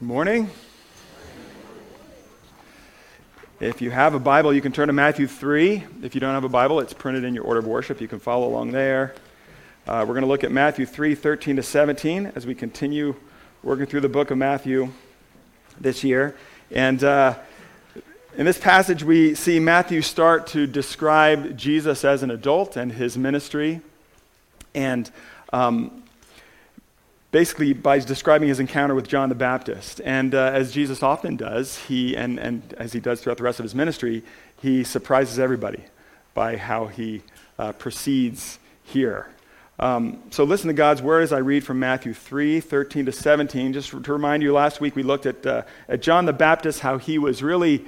Good morning. If you have a Bible, you can turn to Matthew 3. If you don't have a Bible, it's printed in your order of worship. You can follow along there. Uh, we're going to look at Matthew 3 13 to 17 as we continue working through the book of Matthew this year. And uh, in this passage, we see Matthew start to describe Jesus as an adult and his ministry. And um, basically by describing his encounter with John the Baptist. And uh, as Jesus often does, he, and, and as he does throughout the rest of his ministry, he surprises everybody by how he uh, proceeds here. Um, so listen to God's word as I read from Matthew 3 13 to 17. Just to remind you, last week we looked at, uh, at John the Baptist, how he was really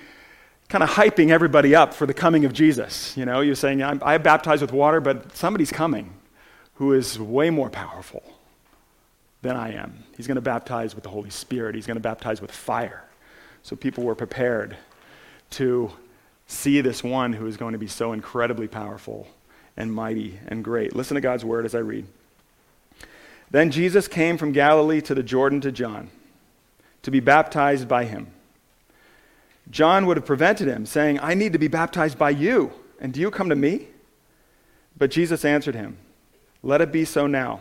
kind of hyping everybody up for the coming of Jesus. You know, was saying, I baptize with water, but somebody's coming who is way more powerful than I am. He's going to baptize with the Holy Spirit, he's going to baptize with fire. So people were prepared to see this one who is going to be so incredibly powerful and mighty and great. Listen to God's word as I read. Then Jesus came from Galilee to the Jordan to John to be baptized by him. John would have prevented him, saying, I need to be baptized by you, and do you come to me? But Jesus answered him, Let it be so now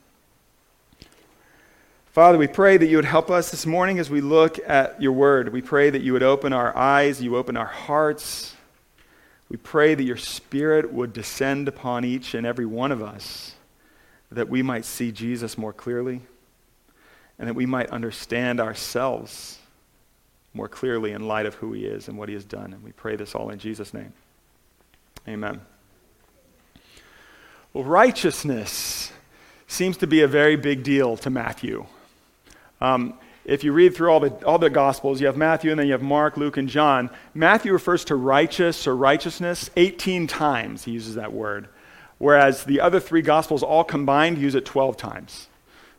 Father, we pray that you would help us this morning as we look at your word. We pray that you would open our eyes, you open our hearts. We pray that your spirit would descend upon each and every one of us, that we might see Jesus more clearly, and that we might understand ourselves more clearly in light of who he is and what he has done. And we pray this all in Jesus' name. Amen. Well, righteousness seems to be a very big deal to Matthew. Um, if you read through all the, all the Gospels, you have Matthew and then you have Mark, Luke, and John. Matthew refers to righteous or righteousness 18 times, he uses that word, whereas the other three Gospels all combined use it 12 times.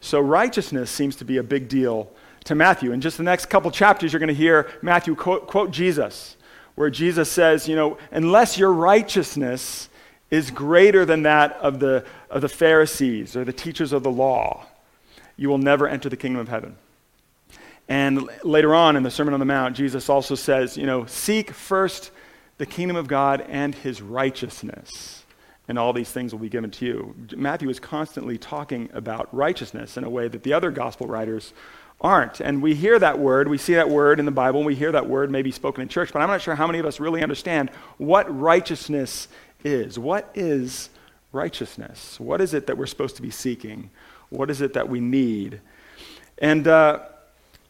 So righteousness seems to be a big deal to Matthew. In just the next couple chapters, you're going to hear Matthew quote, quote Jesus, where Jesus says, you know, unless your righteousness is greater than that of the, of the Pharisees or the teachers of the law, you will never enter the kingdom of heaven. And later on in the Sermon on the Mount, Jesus also says, you know, seek first the kingdom of God and his righteousness, and all these things will be given to you. Matthew is constantly talking about righteousness in a way that the other gospel writers aren't. And we hear that word, we see that word in the Bible, and we hear that word maybe spoken in church, but I'm not sure how many of us really understand what righteousness is. What is righteousness? What is it that we're supposed to be seeking? What is it that we need? And uh,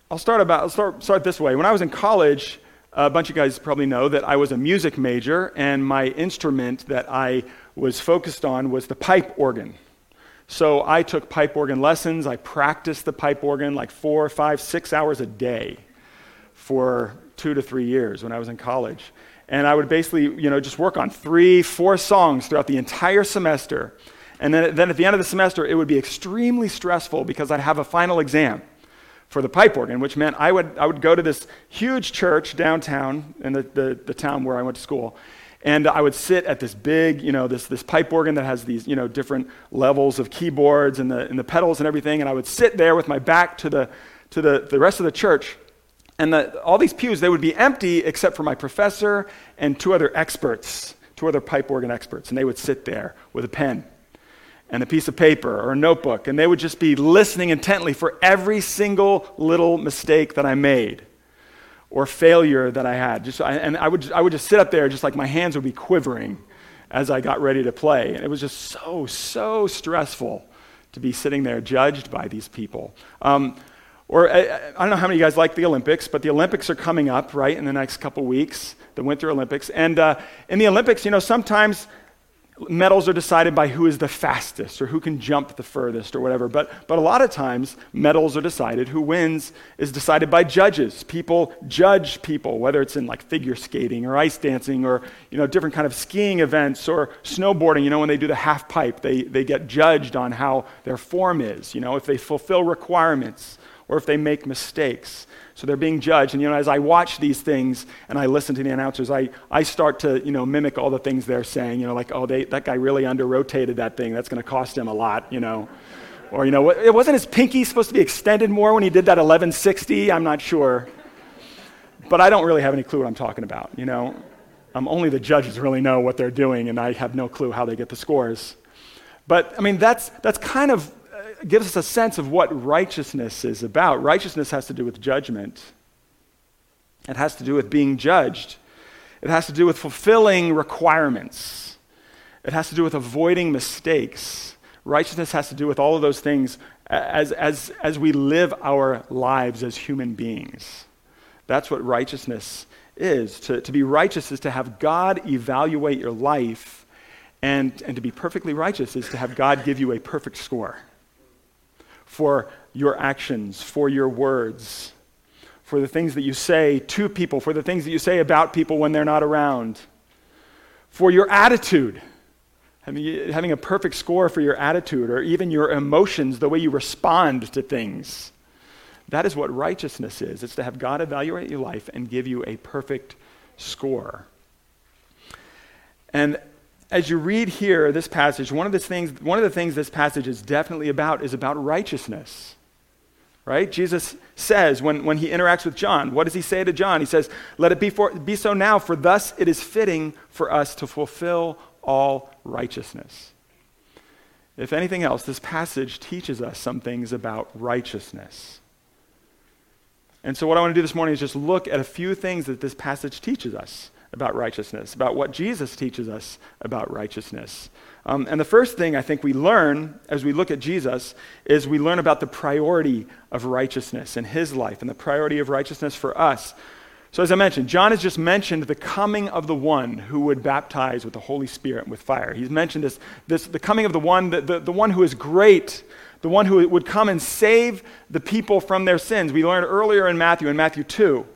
I'll start about I'll start start this way. When I was in college, a bunch of guys probably know that I was a music major, and my instrument that I was focused on was the pipe organ. So I took pipe organ lessons. I practiced the pipe organ like four, five, six hours a day for two to three years when I was in college. And I would basically, you know, just work on three, four songs throughout the entire semester. And then, then at the end of the semester, it would be extremely stressful because I'd have a final exam for the pipe organ, which meant I would, I would go to this huge church downtown in the, the, the town where I went to school. And I would sit at this big, you know, this, this pipe organ that has these, you know, different levels of keyboards and the, and the pedals and everything. And I would sit there with my back to the, to the, the rest of the church. And the, all these pews, they would be empty except for my professor and two other experts, two other pipe organ experts. And they would sit there with a pen and a piece of paper or a notebook, and they would just be listening intently for every single little mistake that I made or failure that I had. Just, and I would, I would just sit up there, just like my hands would be quivering as I got ready to play. And it was just so, so stressful to be sitting there judged by these people. Um, or I, I, don't know how many of you guys like the Olympics, but the Olympics are coming up, right, in the next couple weeks, the Winter Olympics. And uh, in the Olympics, you know, sometimes medals are decided by who is the fastest or who can jump the furthest or whatever. But, but a lot of times, medals are decided. Who wins is decided by judges. People judge people, whether it's in like figure skating or ice dancing or you know, different kind of skiing events or snowboarding. You know, when they do the half pipe, they, they get judged on how their form is, you know, if they fulfill requirements or if they make mistakes. So they're being judged. And, you know, as I watch these things and I listen to the announcers, I, I start to, you know, mimic all the things they're saying. You know, like, oh, they, that guy really under rotated that thing. That's going to cost him a lot, you know. Or, you know, it wasn't his pinky supposed to be extended more when he did that 1160? I'm not sure. But I don't really have any clue what I'm talking about, you know. Um, only the judges really know what they're doing, and I have no clue how they get the scores. But, I mean, that's, that's kind of gives us a sense of what righteousness is about. Righteousness has to do with judgment, it has to do with being judged, it has to do with fulfilling requirements, it has to do with avoiding mistakes. Righteousness has to do with all of those things as, as, as we live our lives as human beings. That's what righteousness is. To, to be righteous is to have God evaluate your life, and, and to be perfectly righteous is to have God give you a perfect score for your actions, for your words, for the things that you say to people, for the things that you say about people when they're not around, for your attitude. Having a perfect score for your attitude or even your emotions, the way you respond to things. That is what righteousness is. It's to have God evaluate your life and give you a perfect score. And as you read here this passage, one of the things, one of the things this passage is definitely about is about righteousness. Right? Jesus says when, when he interacts with John, what does he say to John? He says, Let it be, for, be so now, for thus it is fitting for us to fulfill all righteousness. If anything else, this passage teaches us some things about righteousness. And so, what I want to do this morning is just look at a few things that this passage teaches us about righteousness, about what Jesus teaches us about righteousness. Um, and the first thing I think we learn as we look at Jesus is we learn about the priority of righteousness in his life and the priority of righteousness for us. So, as I mentioned, John has just mentioned the coming of the one who would baptize with the Holy Spirit and with fire. He's mentioned this, this the coming of the one, the, the, the one who is great, the one who would come and save the people from their sins. We learned earlier in Matthew, in Matthew 2,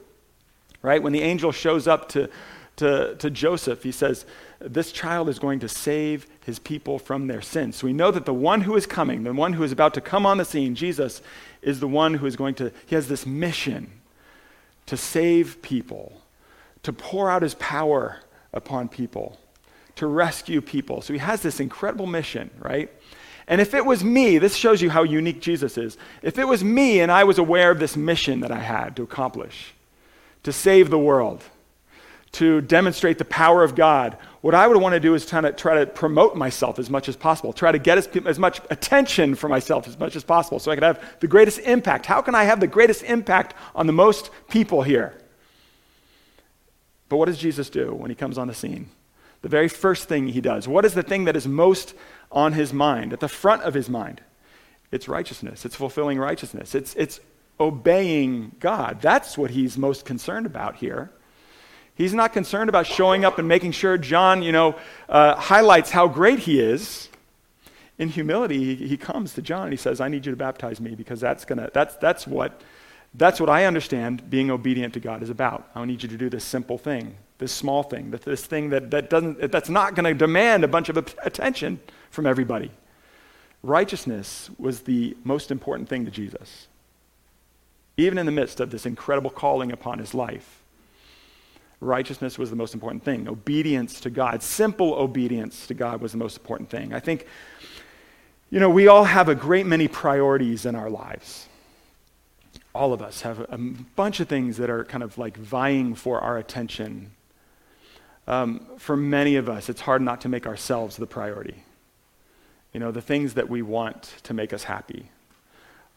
right, when the angel shows up to, to, to Joseph, he says, This child is going to save his people from their sins. So we know that the one who is coming, the one who is about to come on the scene, Jesus, is the one who is going to, he has this mission to save people, to pour out his power upon people, to rescue people. So he has this incredible mission, right? And if it was me, this shows you how unique Jesus is. If it was me and I was aware of this mission that I had to accomplish, to save the world, to demonstrate the power of God, what I would want to do is try to, try to promote myself as much as possible, try to get as, as much attention for myself as much as possible so I could have the greatest impact. How can I have the greatest impact on the most people here? But what does Jesus do when he comes on the scene? The very first thing he does. What is the thing that is most on his mind, at the front of his mind? It's righteousness. It's fulfilling righteousness. It's, it's obeying God. That's what he's most concerned about here. He's not concerned about showing up and making sure John, you know, uh, highlights how great he is. In humility, he, he comes to John and he says, I need you to baptize me because that's, gonna, that's, that's, what, that's what I understand being obedient to God is about. I need you to do this simple thing, this small thing, this thing that, that doesn't, that's not going to demand a bunch of attention from everybody. Righteousness was the most important thing to Jesus, even in the midst of this incredible calling upon his life righteousness was the most important thing. Obedience to God, simple obedience to God was the most important thing. I think, you know, we all have a great many priorities in our lives. All of us have a bunch of things that are kind of like vying for our attention. Um, for many of us, it's hard not to make ourselves the priority. You know, the things that we want to make us happy.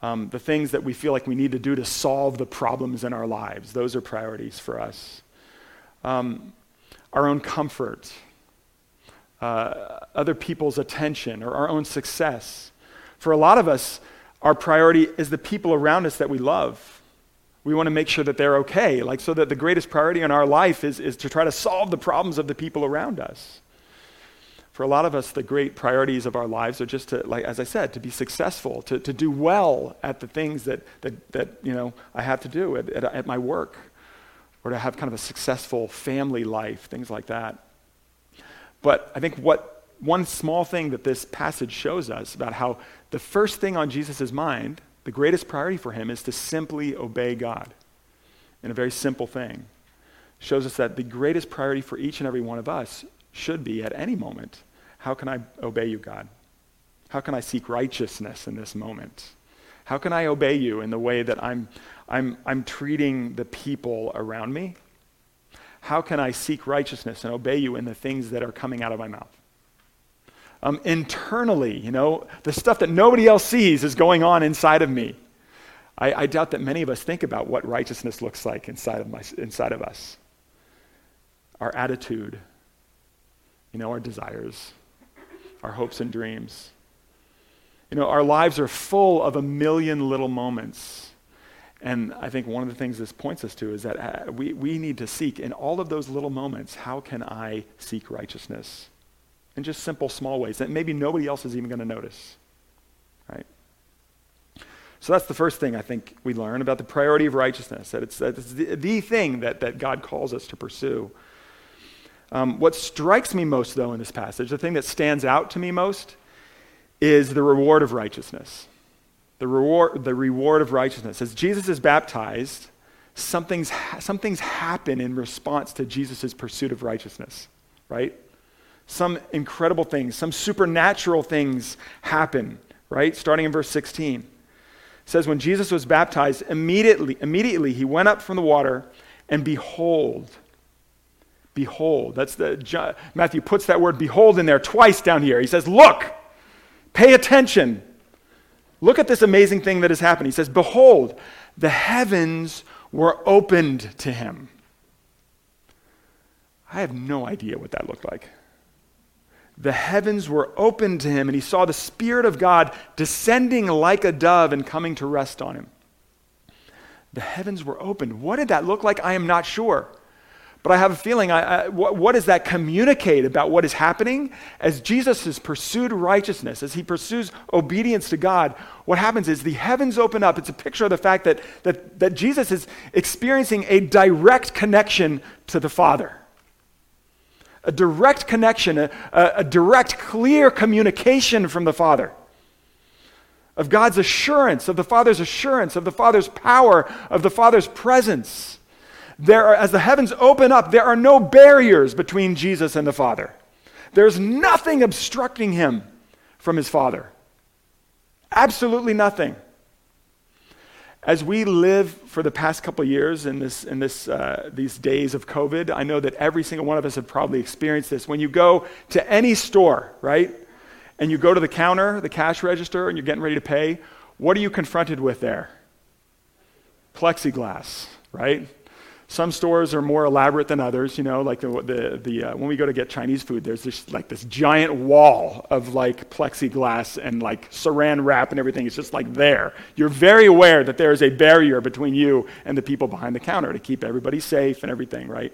Um, the things that we feel like we need to do to solve the problems in our lives, those are priorities for us um, our own comfort, uh, other people's attention, or our own success. For a lot of us, our priority is the people around us that we love. We want to make sure that they're okay, like so that the greatest priority in our life is, is to try to solve the problems of the people around us. For a lot of us, the great priorities of our lives are just to, like as I said, to be successful, to, to do well at the things that, that, that you know, I have to do at, at, at my work, or to have kind of a successful family life, things like that. But I think what one small thing that this passage shows us about how the first thing on Jesus' mind, the greatest priority for him, is to simply obey God in a very simple thing. Shows us that the greatest priority for each and every one of us should be at any moment how can I obey you, God? How can I seek righteousness in this moment? How can I obey you in the way that I'm, I'm, I'm treating the people around me? How can I seek righteousness and obey you in the things that are coming out of my mouth? Um, internally, you know, the stuff that nobody else sees is going on inside of me. I, I doubt that many of us think about what righteousness looks like inside of, my, inside of us. Our attitude, you know, our desires, our hopes and dreams. You know, our lives are full of a million little moments. And I think one of the things this points us to is that uh, we, we need to seek in all of those little moments how can I seek righteousness? In just simple, small ways that maybe nobody else is even going to notice. Right? So that's the first thing I think we learn about the priority of righteousness, that it's, that it's the, the thing that, that God calls us to pursue. Um, what strikes me most, though, in this passage, the thing that stands out to me most, is the reward of righteousness. The reward, the reward of righteousness. As Jesus is baptized, something's, something's happened in response to Jesus' pursuit of righteousness, right? Some incredible things, some supernatural things happen, right? Starting in verse 16. It says, When Jesus was baptized, immediately, immediately he went up from the water, and behold, behold. That's the Matthew puts that word behold in there twice down here. He says, "Look. Pay attention. Look at this amazing thing that has happened." He says, "Behold, the heavens were opened to him." I have no idea what that looked like. The heavens were opened to him, and he saw the Spirit of God descending like a dove and coming to rest on him. The heavens were opened. What did that look like? I am not sure. But I have a feeling, I, I, what, what, does that communicate about what is happening? As Jesus has pursued righteousness, as he pursues obedience to God, what happens is the heavens open up. It's a picture of the fact that, that, that Jesus is experiencing a direct connection to the Father. A direct connection, a, a, a direct, clear communication from the Father of God's assurance, of the Father's assurance, of the Father's power, of the Father's presence. There are, as the heavens open up, there are no barriers between Jesus and the Father. There's nothing obstructing him from his Father. Absolutely nothing. As we live for the past couple years in, this, in this, uh, these days of COVID, I know that every single one of us have probably experienced this. When you go to any store, right, and you go to the counter, the cash register, and you're getting ready to pay, what are you confronted with there? Plexiglass, right? Some stores are more elaborate than others, you know, like the, the, the uh, when we go to get Chinese food, there's just like this giant wall of like plexiglass and like saran wrap and everything. It's just like there. You're very aware that there is a barrier between you and the people behind the counter to keep everybody safe and everything, right?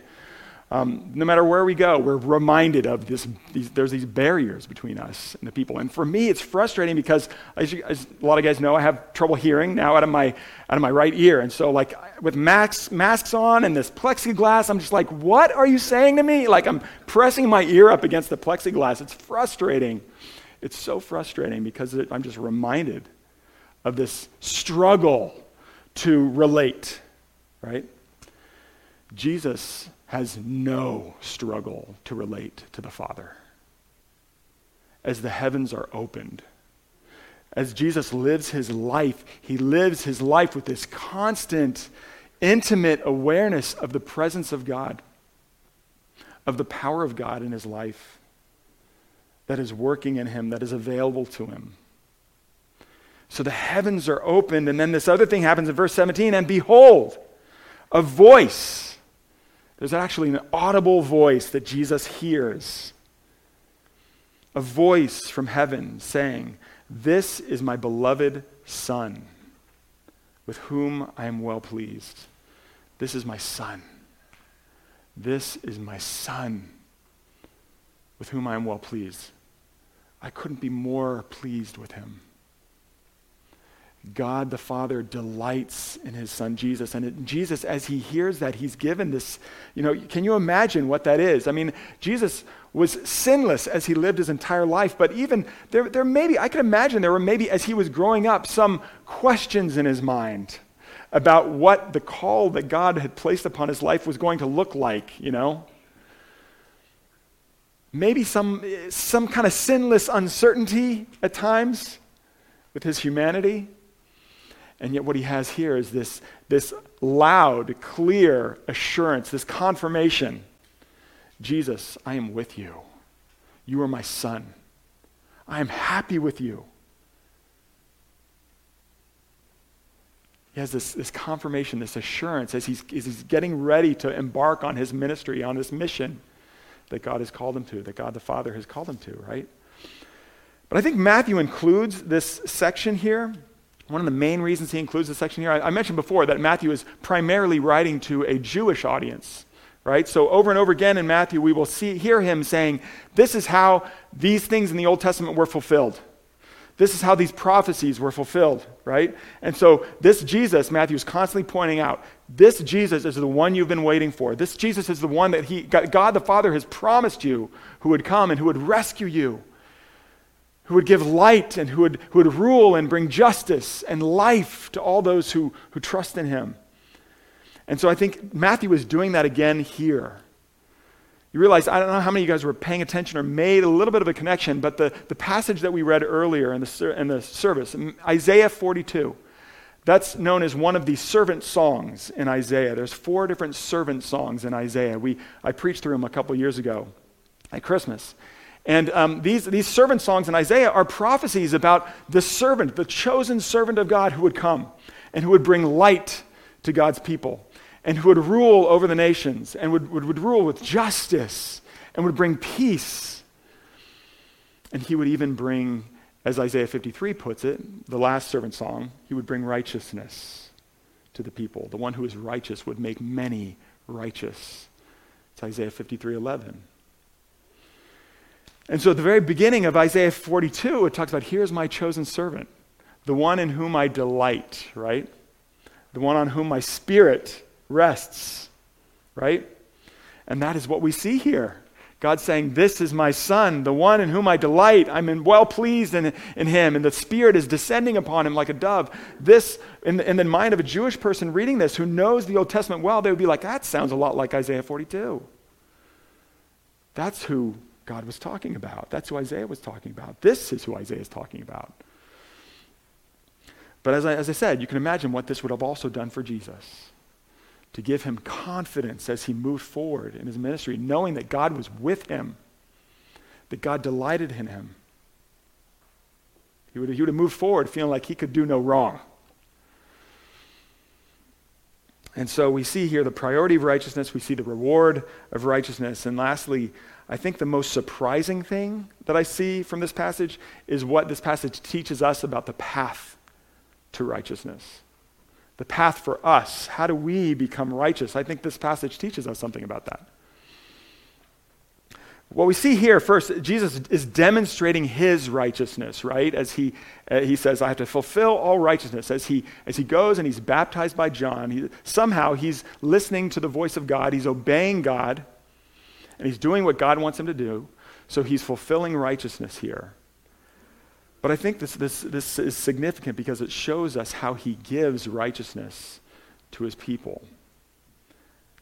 Um, no matter where we go, we're reminded of this. These, there's these barriers between us and the people. And for me, it's frustrating because, as, you, as, a lot of guys know, I have trouble hearing now out of my out of my right ear. And so, like with masks masks on and this plexiglass, I'm just like, what are you saying to me? Like I'm pressing my ear up against the plexiglass. It's frustrating. It's so frustrating because it, I'm just reminded of this struggle to relate. Right? Jesus has no struggle to relate to the Father. As the heavens are opened, as Jesus lives his life, he lives his life with this constant, intimate awareness of the presence of God, of the power of God in his life that is working in him, that is available to him. So the heavens are opened, and then this other thing happens in verse 17 and behold, a voice there's actually an audible voice that Jesus hears. A voice from heaven saying, This is my beloved Son, with whom I am well pleased. This is my Son. This is my Son. with whom I am well pleased. I couldn't be more pleased with him. God the Father delights in his son Jesus. And it, Jesus, as he hears that, he's given this, you know, can you imagine what that is? I mean, Jesus was sinless as he lived his entire life, but even there, there maybe, I can imagine there were maybe, as he was growing up, some questions in his mind about what the call that God had placed upon his life was going to look like, you know? Maybe some, some kind of sinless uncertainty at times with his humanity. And yet, what he has here is this, this loud, clear assurance, this confirmation Jesus, I am with you. You are my son. I am happy with you. He has this, this confirmation, this assurance as he's, as he's getting ready to embark on his ministry, on this mission that God has called him to, that God the Father has called him to, right? But I think Matthew includes this section here one of the main reasons he includes this section here, I, I mentioned before that Matthew is primarily writing to a Jewish audience right? So over and over again in Matthew, we will see, hear him saying, This is how these things in the Old Testament were fulfilled. This is how these prophecies were fulfilled, right? And so this Jesus, Matthew is constantly pointing out, this Jesus is the one you've been waiting for. This Jesus is the one that he, God the Father has promised you who would come and who would rescue you who would give light and who would, who would rule and bring justice and life to all those who, who trust in him. And so I think Matthew is doing that again here. You realize, I don't know how many of you guys were paying attention or made a little bit of a connection, but the, the passage that we read earlier in the, in the service, Isaiah 42, that's known as one of the servant songs in Isaiah. There's four different servant songs in Isaiah. We, I preached through them a couple years ago at Christmas. And um, these, these servant songs in Isaiah are prophecies about the servant, the chosen servant of God who would come and who would bring light to God's people and who would rule over the nations and would, would, would rule with justice and would bring peace. And he would even bring, as Isaiah 53 puts it, the last servant song, he would bring righteousness to the people. The one who is righteous would make many righteous. It's Isaiah 53 11. And so at the very beginning of Isaiah 42, it talks about here's my chosen servant, the one in whom I delight, right? The one on whom my spirit rests, right? And that is what we see here. God saying, This is my son, the one in whom I delight. I'm well pleased in, in him, and the Spirit is descending upon him like a dove. This, in the, in the mind of a Jewish person reading this who knows the Old Testament well, they would be like, That sounds a lot like Isaiah 42. That's who God was talking about. That's who Isaiah was talking about. This is who Isaiah is talking about. But as I, as I said, you can imagine what this would have also done for Jesus to give him confidence as he moved forward in his ministry, knowing that God was with him, that God delighted in him. He would, he would have moved forward feeling like he could do no wrong. And so we see here the priority of righteousness, we see the reward of righteousness, and lastly, I think the most surprising thing that I see from this passage is what this passage teaches us about the path to righteousness. The path for us. How do we become righteous? I think this passage teaches us something about that. What we see here first, Jesus is demonstrating his righteousness, right? As he, uh, he says, I have to fulfill all righteousness. As he, as he goes and he's baptized by John, he, somehow he's listening to the voice of God, he's obeying God and he's doing what God wants him to do, so he's fulfilling righteousness here. But I think this, this, this is significant because it shows us how he gives righteousness to his people.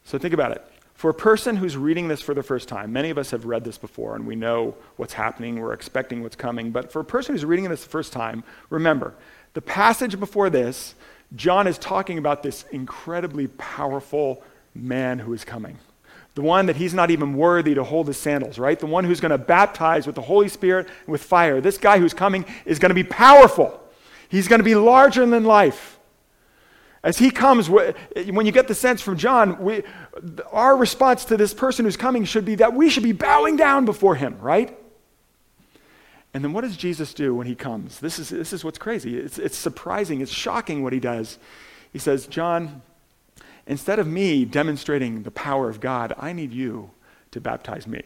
So think about it. For a person who's reading this for the first time, many of us have read this before and we know what's happening, we're expecting what's coming. But for a person who's reading this the first time, remember, the passage before this, John is talking about this incredibly powerful man who is coming the one that he's not even worthy to hold his sandals, right? The one who's going to baptize with the Holy Spirit and with fire. This guy who's coming is going to be powerful. He's going to be larger than life. As he comes, when you get the sense from John, we, our response to this person who's coming should be that we should be bowing down before him, right? And then what does Jesus do when he comes? This is, this is what's crazy. It's, it's surprising, it's shocking what he does. He says, John, Instead of me demonstrating the power of God, I need you to baptize me.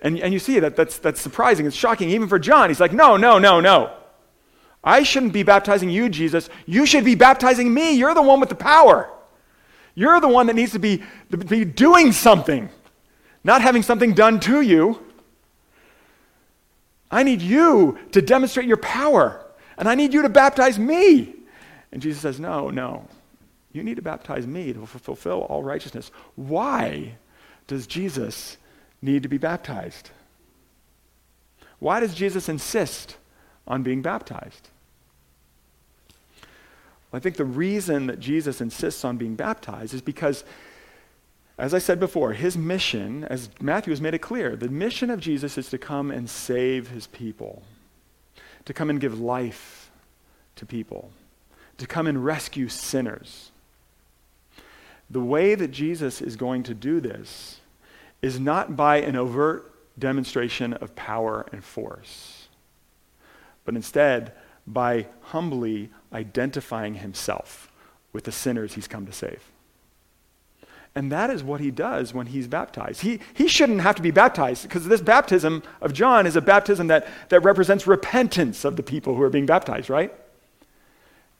And, and you see that that's, that's surprising. It's shocking even for John. He's like, no, no, no, no. I shouldn't be baptizing you, Jesus. You should be baptizing me. You're the one with the power. You're the one that needs to be, be doing something, not having something done to you. I need you to demonstrate your power, and I need you to baptize me. And Jesus says, No, no. You need to baptize me to fulfill all righteousness. Why does Jesus need to be baptized? Why does Jesus insist on being baptized? I think the reason that Jesus insists on being baptized is because, as I said before, his mission, as Matthew has made it clear, the mission of Jesus is to come and save his people, to come and give life to people, to come and rescue sinners. The way that Jesus is going to do this is not by an overt demonstration of power and force, but instead by humbly identifying himself with the sinners he's come to save. And that is what he does when he's baptized. He, he shouldn't have to be baptized because this baptism of John is a baptism that, that represents repentance of the people who are being baptized, right?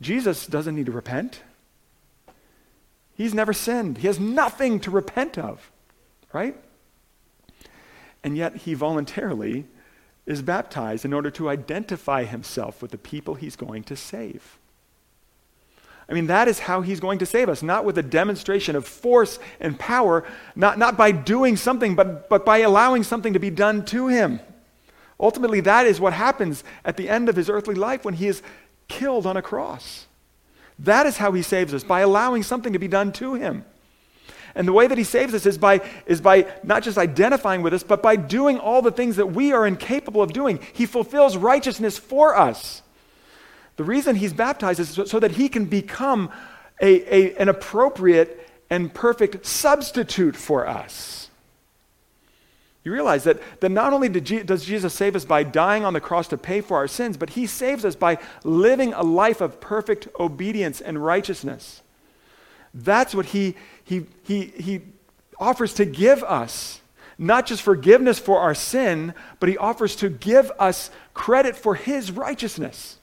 Jesus doesn't need to repent. He's never sinned. He has nothing to repent of, right? And yet he voluntarily is baptized in order to identify himself with the people he's going to save. I mean, that is how he's going to save us, not with a demonstration of force and power, not, not by doing something, but, but by allowing something to be done to him. Ultimately, that is what happens at the end of his earthly life when he is killed on a cross. That is how he saves us, by allowing something to be done to him. And the way that he saves us is by, is by not just identifying with us, but by doing all the things that we are incapable of doing. He fulfills righteousness for us. The reason he's baptized is so, so that he can become a, a, an appropriate and perfect substitute for us. You realize that, that not only does Jesus save us by dying on the cross to pay for our sins, but he saves us by living a life of perfect obedience and righteousness. That's what he, he, he, he offers to give us. Not just forgiveness for our sin, but he offers to give us credit for his righteousness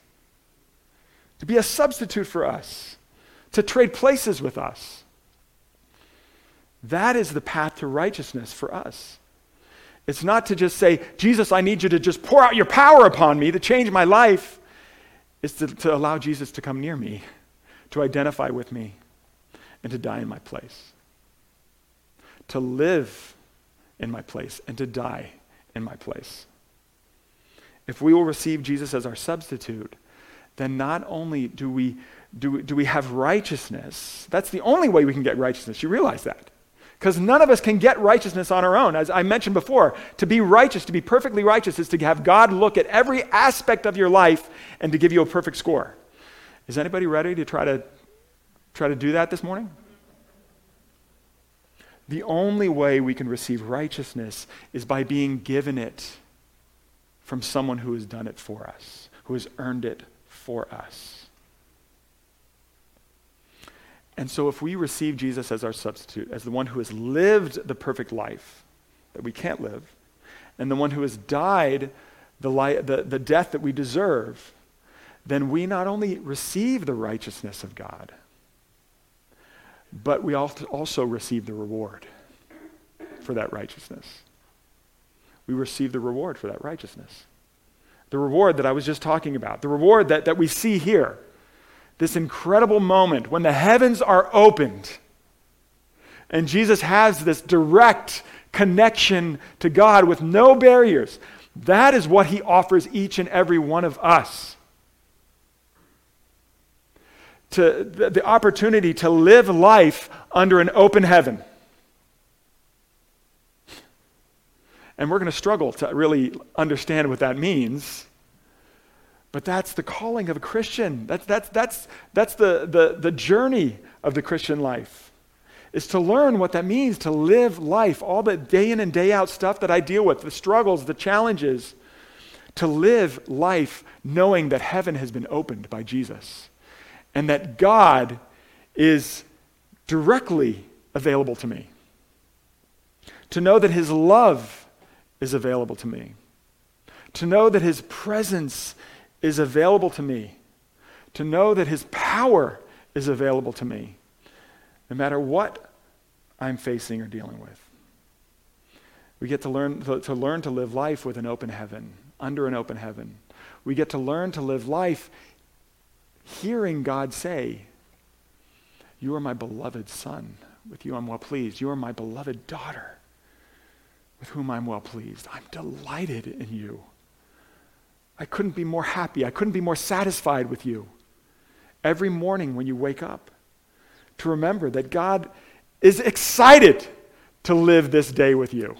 to be a substitute for us, to trade places with us. That is the path to righteousness for us. It's not to just say, Jesus, I need you to just pour out your power upon me to change my life. It's to, to allow Jesus to come near me, to identify with me, and to die in my place. To live in my place and to die in my place. If we will receive Jesus as our substitute, then not only do we, do, do we have righteousness, that's the only way we can get righteousness. You realize that. Because none of us can get righteousness on our own. As I mentioned before, to be righteous, to be perfectly righteous, is to have God look at every aspect of your life and to give you a perfect score. Is anybody ready to try to try to do that this morning? The only way we can receive righteousness is by being given it from someone who has done it for us, who has earned it for us. And so, if we receive Jesus as our substitute, as the one who has lived the perfect life that we can't live, and the one who has died the, li- the, the death that we deserve, then we not only receive the righteousness of God, but we also receive the reward for that righteousness. We receive the reward for that righteousness the reward that I was just talking about, the reward that, that we see here. This incredible moment when the heavens are opened and Jesus has this direct connection to God with no barriers. That is what he offers each and every one of us. To the, the opportunity to live life under an open heaven. And we're going to struggle to really understand what that means. But that's the calling of a Christian. That's, that's, that's, that's the, the, the journey of the Christian life, is to learn what that means to live life, all the day in and day out stuff that I deal with, the struggles, the challenges, to live life knowing that heaven has been opened by Jesus and that God is directly available to me. To know that his love is available to me. To know that his presence is available to me. To know that his power is available to me. No matter what I'm facing or dealing with. We get to learn to, to learn to live life with an open heaven, under an open heaven. We get to learn to live life hearing God say, You are my beloved son. With you I'm well pleased. You are my beloved daughter, with whom I'm well pleased. I'm delighted in you. I couldn't be more happy. I couldn't be more satisfied with you. Every morning when you wake up, to remember that God is excited to live this day with you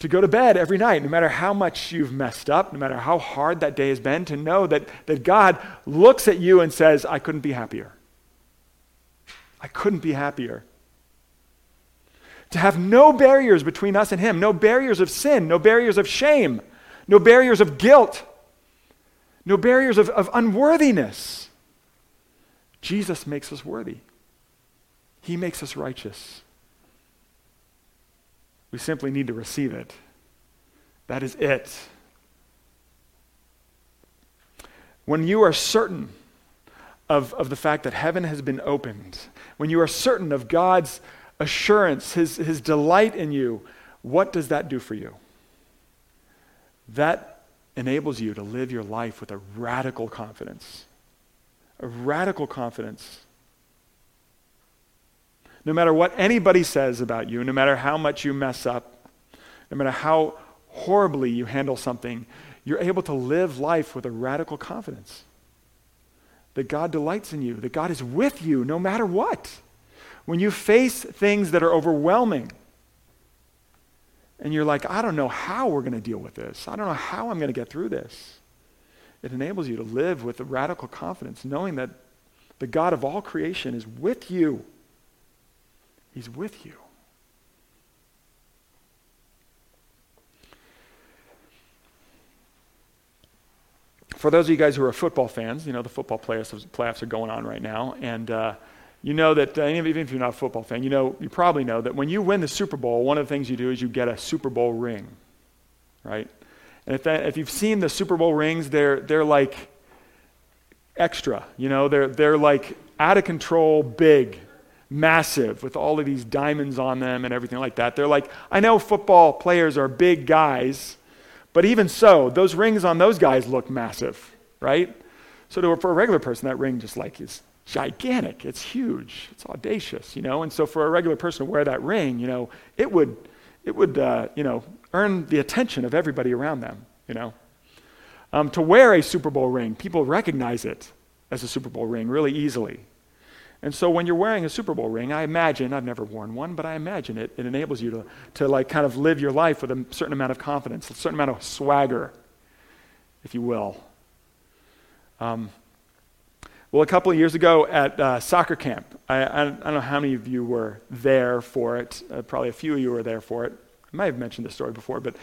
to go to bed every night, no matter how much you've messed up, no matter how hard that day has been, to know that, that God looks at you and says, I couldn't be happier. I couldn't be happier. To have no barriers between us and Him, no barriers of sin, no barriers of shame, no barriers of guilt, no barriers of, of unworthiness. Jesus makes us worthy, He makes us righteous. We simply need to receive it. That is it. When you are certain of, of the fact that heaven has been opened, when you are certain of God's assurance, his, his delight in you, what does that do for you? That enables you to live your life with a radical confidence. A radical confidence no matter what anybody says about you, no matter how much you mess up, no matter how horribly you handle something, you're able to live life with a radical confidence that God delights in you, that God is with you no matter what. When you face things that are overwhelming, and you're like, I don't know how we're going to deal with this. I don't know how I'm going to get through this. It enables you to live with a radical confidence, knowing that the God of all creation is with you He's with you. For those of you guys who are football fans, you know the football playoffs, playoffs are going on right now, and uh, you know that uh, even if you're not a football fan, you know you probably know that when you win the Super Bowl, one of the things you do is you get a Super Bowl ring, right? And if, that, if you've seen the Super Bowl rings, they're they're like extra, you know, they're they're like out of control, big, massive with all of these diamonds on them and everything like that. They're like, I know football players are big guys, but even so, those rings on those guys look massive, right? So to, for a regular person, that ring just like is gigantic. It's huge. It's audacious, you know. And so for a regular person to wear that ring, you know, it would, it would, uh, you know, earn the attention of everybody around them, you know. Um, to wear a Super Bowl ring, people recognize it as a Super Bowl ring really easily. And so when you're wearing a Super Bowl ring, I imagine, I've never worn one, but I imagine it, it enables you to, to like kind of live your life with a certain amount of confidence, a certain amount of swagger, if you will. Um, well, a couple of years ago at uh, soccer camp, I, I, don't know how many of you were there for it. Uh, probably a few of you were there for it. I might have mentioned this story before, but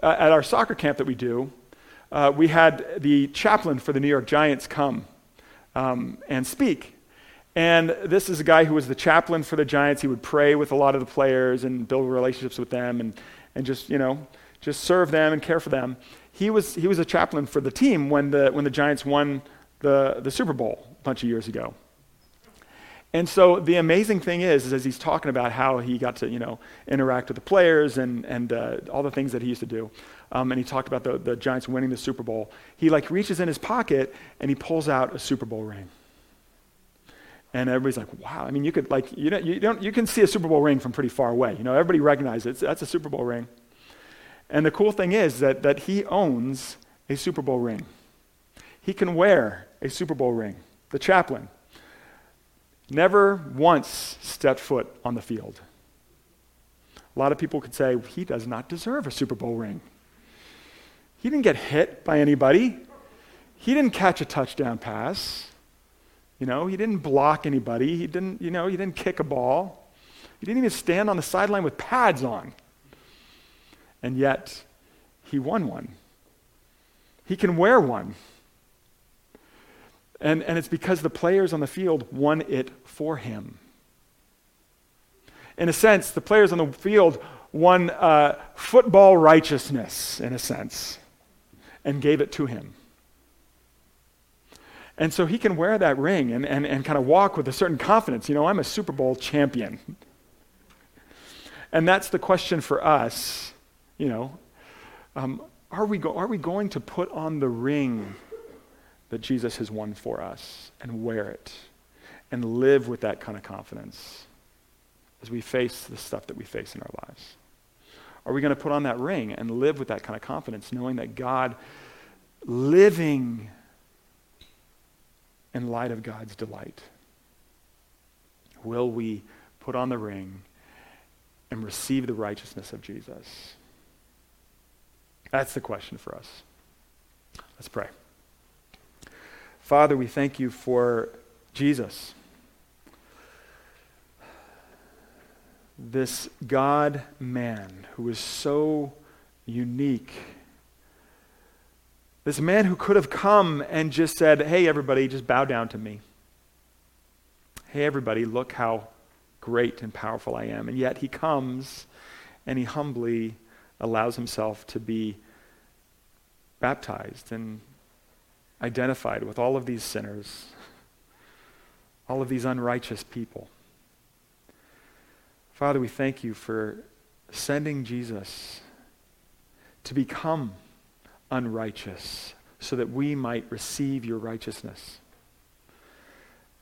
uh, at our soccer camp that we do, uh, we had the chaplain for the New York Giants come um, and speak. And this is a guy who was the chaplain for the Giants. He would pray with a lot of the players and build relationships with them and, and just, you know, just serve them and care for them. He was, he was a chaplain for the team when the, when the Giants won the, the Super Bowl bunch of years ago. And so the amazing thing is, is as he's talking about how he got to, you know, interact with the players and, and uh, all the things that he used to do, um, and he talked about the, the Giants winning the Super Bowl, he like reaches in his pocket and he pulls out a Super Bowl ring. And everybody's like, wow. I mean, you could like, you know, you don't, you can see a Super Bowl ring from pretty far away. You know, everybody recognizes it. That's a Super Bowl ring. And the cool thing is that, that he owns a Super Bowl ring. He can wear a Super Bowl ring. The chaplain never once stepped foot on the field. A lot of people could say he does not deserve a Super Bowl ring. He didn't get hit by anybody. He didn't catch a touchdown pass. You know, he didn't block anybody. He didn't, you know, he didn't kick a ball. He didn't even stand on the sideline with pads on. And yet, he won one. He can wear one. And, and it's because the players on the field won it for him. In a sense, the players on the field won uh, football righteousness, in a sense, and gave it to him. And so he can wear that ring and, and, and kind of walk with a certain confidence. You know, I'm a Super Bowl champion. And that's the question for us, you know. Um, are, we go- are we going to put on the ring that Jesus has won for us and wear it and live with that kind of confidence as we face the stuff that we face in our lives? Are we going to put on that ring and live with that kind of confidence, knowing that God, living in light of God's delight, will we put on the ring and receive the righteousness of Jesus? That's the question for us. Let's pray. Father, we thank you for Jesus, this God man who is so unique. This man who could have come and just said, Hey, everybody, just bow down to me. Hey, everybody, look how great and powerful I am. And yet he comes and he humbly allows himself to be baptized and identified with all of these sinners, all of these unrighteous people. Father, we thank you for sending Jesus to become unrighteous so that we might receive your righteousness.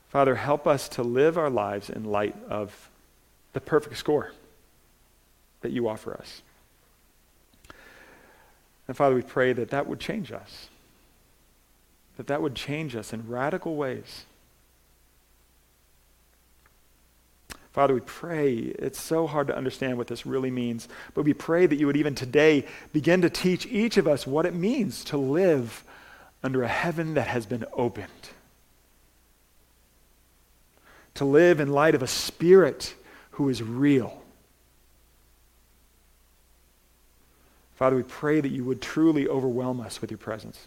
Father, help us to live our lives in light of the perfect score that you offer us. And Father, we pray that that would change us, that that would change us in radical ways. Father, we pray, it's so hard to understand what this really means, but we pray that you would even today begin to teach each of us what it means to live under a heaven that has been opened to live in light of a spirit who is real. Father, we pray that you would truly overwhelm us with your presence.